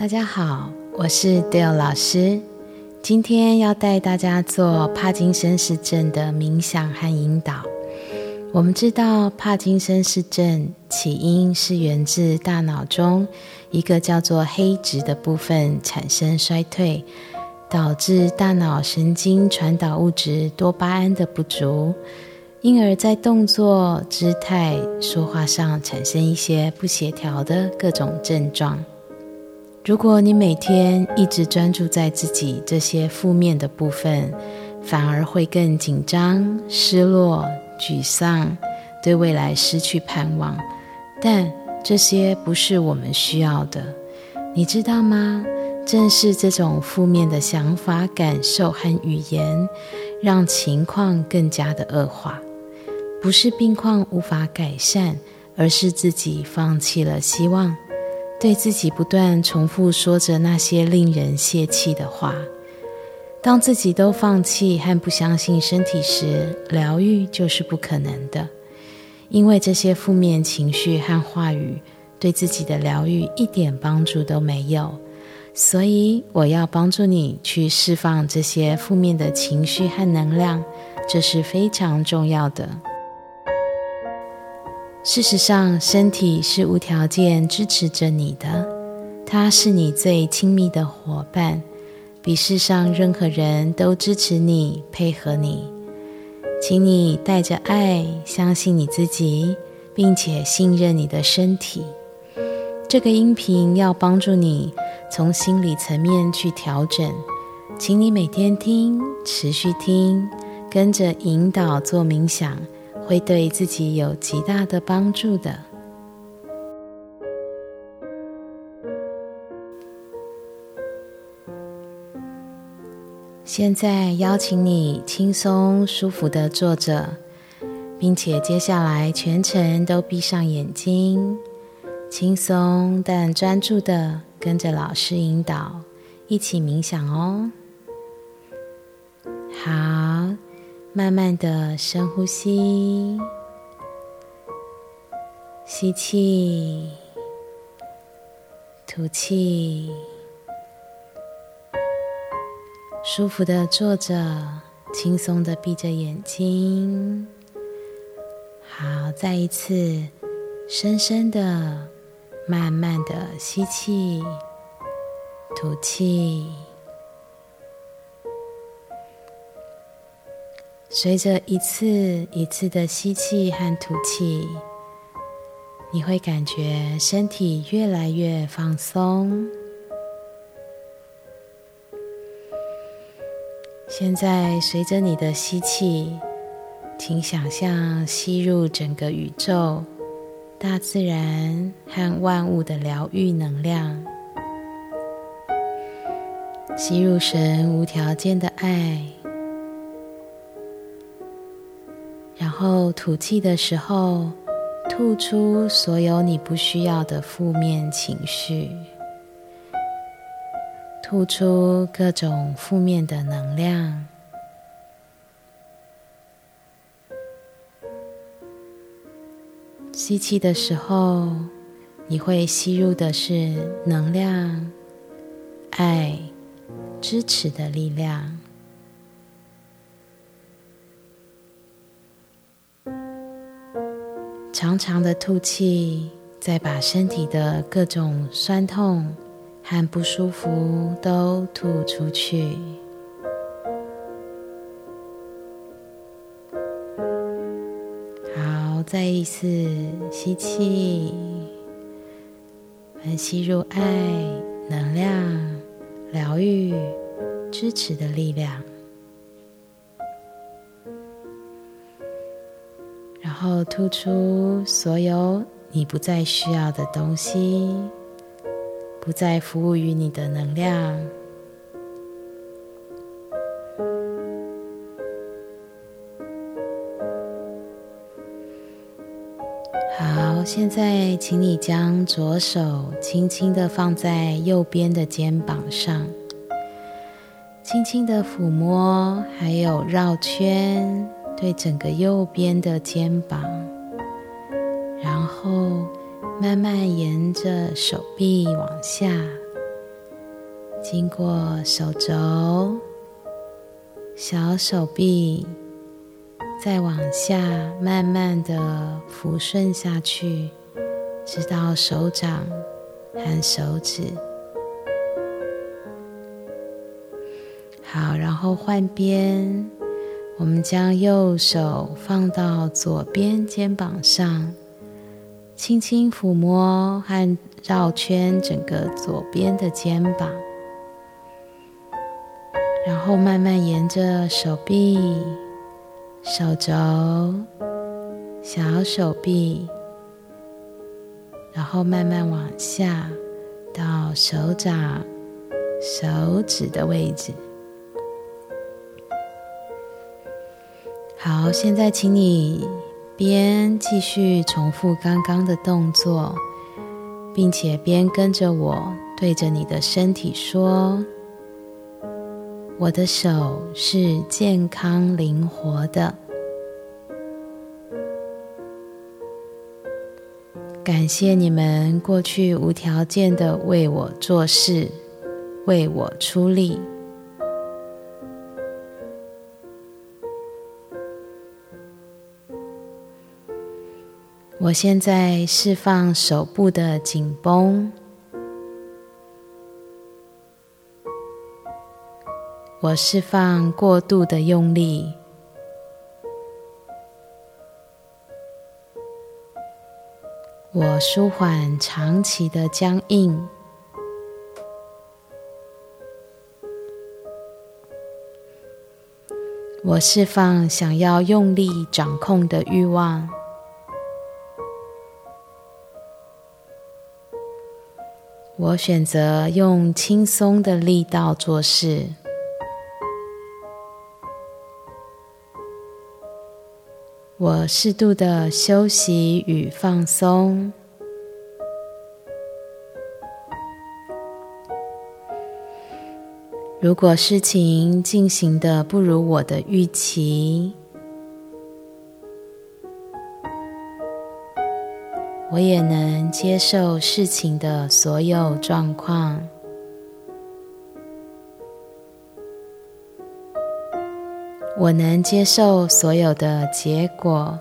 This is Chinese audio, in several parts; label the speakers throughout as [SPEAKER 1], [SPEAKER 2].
[SPEAKER 1] 大家好，我是 Dale 老师。今天要带大家做帕金森氏症的冥想和引导。我们知道，帕金森氏症起因是源自大脑中一个叫做黑质的部分产生衰退，导致大脑神经传导物质多巴胺的不足，因而，在动作、姿态、说话上产生一些不协调的各种症状。如果你每天一直专注在自己这些负面的部分，反而会更紧张、失落、沮丧，对未来失去盼望。但这些不是我们需要的，你知道吗？正是这种负面的想法、感受和语言，让情况更加的恶化。不是病况无法改善，而是自己放弃了希望。对自己不断重复说着那些令人泄气的话。当自己都放弃和不相信身体时，疗愈就是不可能的，因为这些负面情绪和话语对自己的疗愈一点帮助都没有。所以，我要帮助你去释放这些负面的情绪和能量，这是非常重要的。事实上，身体是无条件支持着你的，它是你最亲密的伙伴，比世上任何人都支持你、配合你。请你带着爱，相信你自己，并且信任你的身体。这个音频要帮助你从心理层面去调整，请你每天听，持续听，跟着引导做冥想。会对自己有极大的帮助的。现在邀请你轻松舒服的坐着，并且接下来全程都闭上眼睛，轻松但专注的跟着老师引导，一起冥想哦。好。慢慢的深呼吸，吸气，吐气，舒服的坐着，轻松的闭着眼睛。好，再一次深深的、慢慢的吸气，吐气。随着一次一次的吸气和吐气，你会感觉身体越来越放松。现在，随着你的吸气，请想象吸入整个宇宙、大自然和万物的疗愈能量，吸入神无条件的爱。后吐气的时候，吐出所有你不需要的负面情绪，吐出各种负面的能量。吸气的时候，你会吸入的是能量、爱、支持的力量。长长的吐气，再把身体的各种酸痛和不舒服都吐出去。好，再一次吸气，吸入爱、能量、疗愈、支持的力量。后吐出所有你不再需要的东西，不再服务于你的能量。好，现在请你将左手轻轻的放在右边的肩膀上，轻轻的抚摸，还有绕圈。对整个右边的肩膀，然后慢慢沿着手臂往下，经过手肘、小手臂，再往下慢慢的抚顺下去，直到手掌和手指。好，然后换边，我们将右手放到左边肩膀上，轻轻抚摸和绕圈整个左边的肩膀，然后慢慢沿着手臂、手肘、小手臂，然后慢慢往下到手掌、手指的位置。好，现在请你边继续重复刚刚的动作，并且边跟着我对着你的身体说：“我的手是健康灵活的。”感谢你们过去无条件的为我做事，为我出力。我现在释放手部的紧绷，我释放过度的用力，我舒缓长期的僵硬，我释放想要用力掌控的欲望。我选择用轻松的力道做事。我适度的休息与放松。如果事情进行的不如我的预期，我也能接受事情的所有状况。我能接受所有的结果。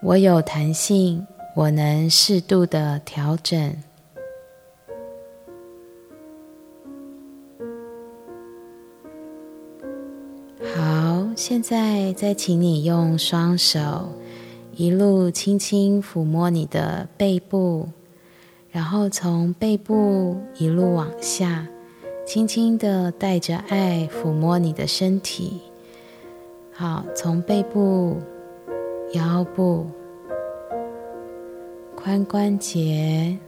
[SPEAKER 1] 我有弹性，我能适度的调整。现在再请你用双手一路轻轻抚摸你的背部，然后从背部一路往下，轻轻的带着爱抚摸你的身体。好，从背部、腰部、髋关节、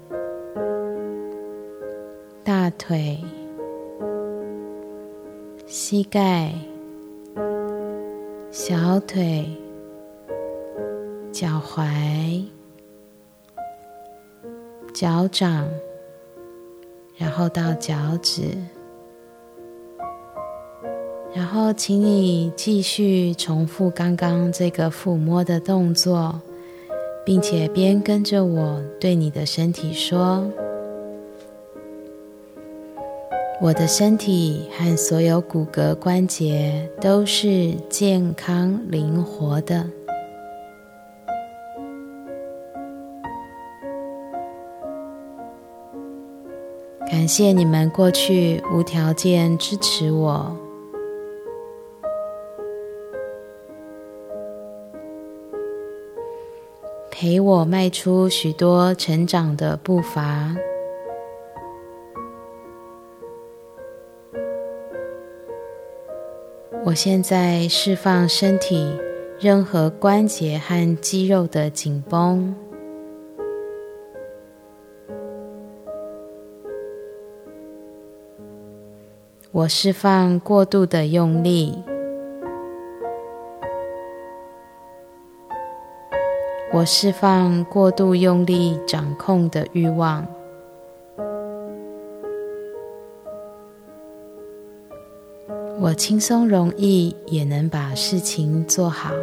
[SPEAKER 1] 大腿、膝盖。小腿、脚踝、脚掌，然后到脚趾，然后请你继续重复刚刚这个抚摸的动作，并且边跟着我对你的身体说。我的身体和所有骨骼关节都是健康灵活的。感谢你们过去无条件支持我，陪我迈出许多成长的步伐。我现在释放身体任何关节和肌肉的紧绷。我释放过度的用力。我释放过度用力掌控的欲望。我轻松容易也能把事情做好。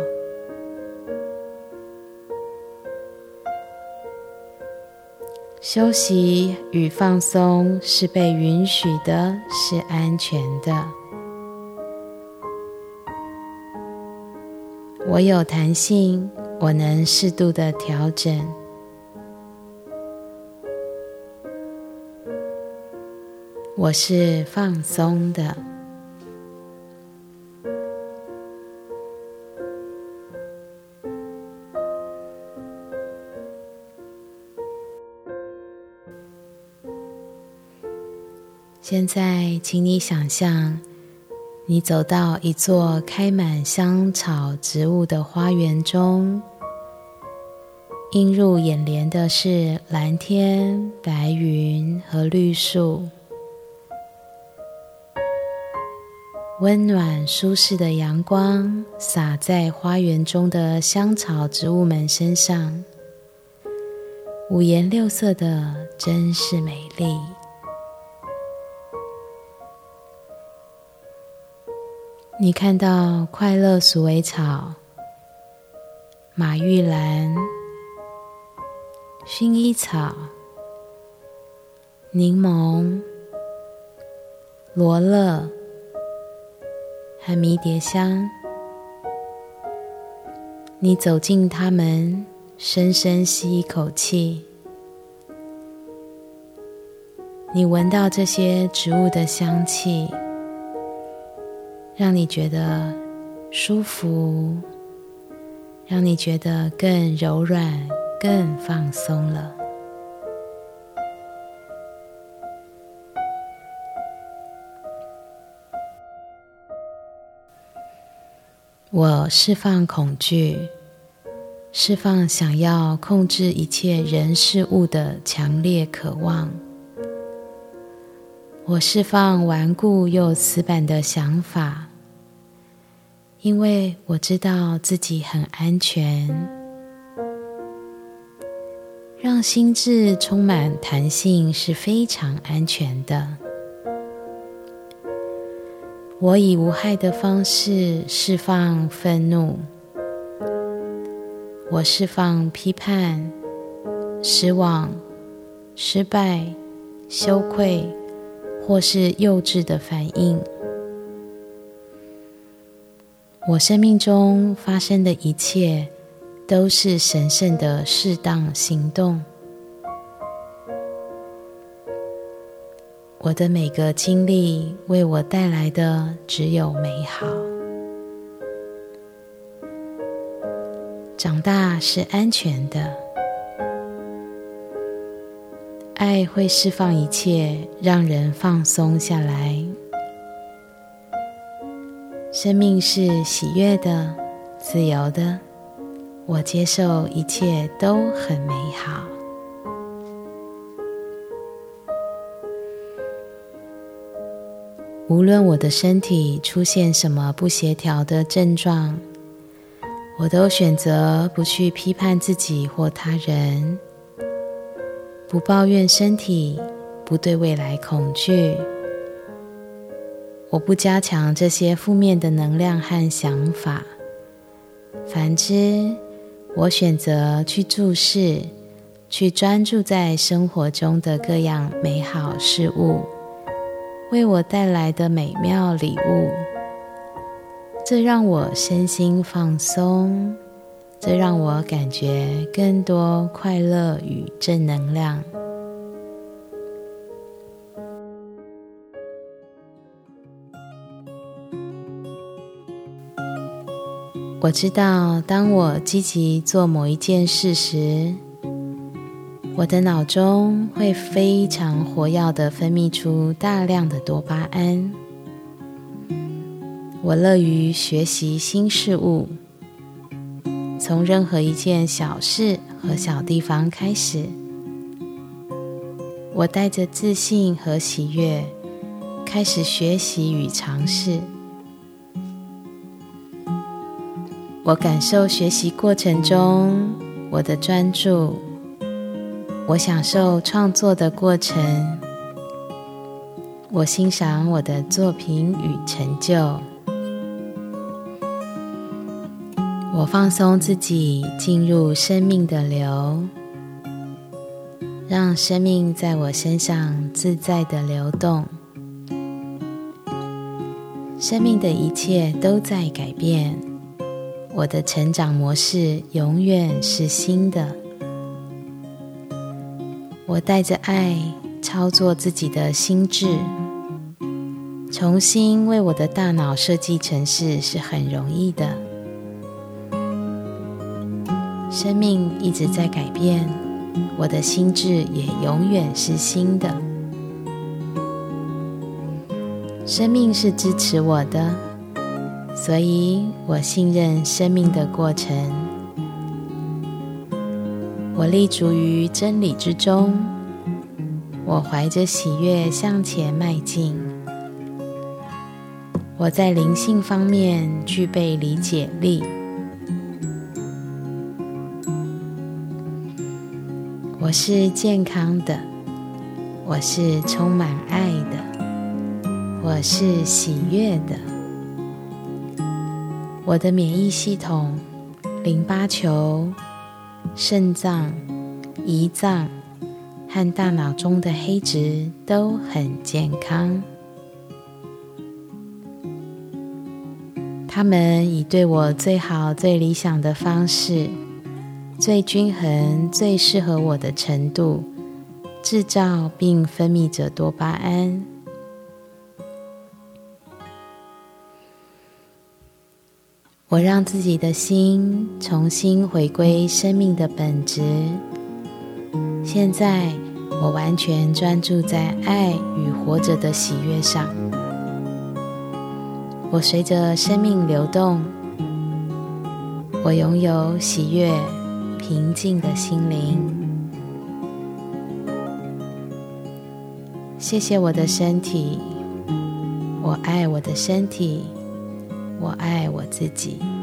[SPEAKER 1] 休息与放松是被允许的，是安全的。我有弹性，我能适度的调整。我是放松的。现在，请你想象，你走到一座开满香草植物的花园中，映入眼帘的是蓝天、白云和绿树。温暖舒适的阳光洒在花园中的香草植物们身上，五颜六色的，真是美丽。你看到快乐鼠尾草、马玉兰、薰衣草、柠檬、罗勒和迷迭香。你走进它们，深深吸一口气，你闻到这些植物的香气。让你觉得舒服，让你觉得更柔软、更放松了。我释放恐惧，释放想要控制一切人事物的强烈渴望。我释放顽固又死板的想法。因为我知道自己很安全，让心智充满弹性是非常安全的。我以无害的方式释放愤怒，我释放批判、失望、失败、羞愧。或是幼稚的反应。我生命中发生的一切都是神圣的适当行动。我的每个经历为我带来的只有美好。长大是安全的，爱会释放一切，让人放松下来。生命是喜悦的、自由的，我接受一切都很美好。无论我的身体出现什么不协调的症状，我都选择不去批判自己或他人，不抱怨身体，不对未来恐惧。我不加强这些负面的能量和想法，反之，我选择去注视、去专注在生活中的各样美好事物，为我带来的美妙礼物。这让我身心放松，这让我感觉更多快乐与正能量。我知道，当我积极做某一件事时，我的脑中会非常活跃的分泌出大量的多巴胺。我乐于学习新事物，从任何一件小事和小地方开始，我带着自信和喜悦开始学习与尝试。我感受学习过程中我的专注，我享受创作的过程，我欣赏我的作品与成就，我放松自己，进入生命的流，让生命在我身上自在的流动。生命的一切都在改变，我的成长模式永远是新的。我带着爱操作自己的心智，重新为我的大脑设计程式是很容易的。生命一直在改变，我的心智也永远是新的。生命是支持我的，所以我信任生命的过程。我立足于真理之中，我怀着喜悦向前迈进。我在灵性方面具备理解力。我是健康的，我是充满爱的。我是喜悦的，我的免疫系统、淋巴球、肾脏、胰脏和大脑中的黑质都很健康。他们以对我最好、最理想的方式、最均衡、最适合我的程度，制造并分泌着多巴胺。我让自己的心重新回归生命的本质。现在，我完全专注在爱与活着的喜悦上。我随着生命流动，我拥有喜悦、平静的心灵。谢谢我的身体，我爱我的身体。我爱我自己。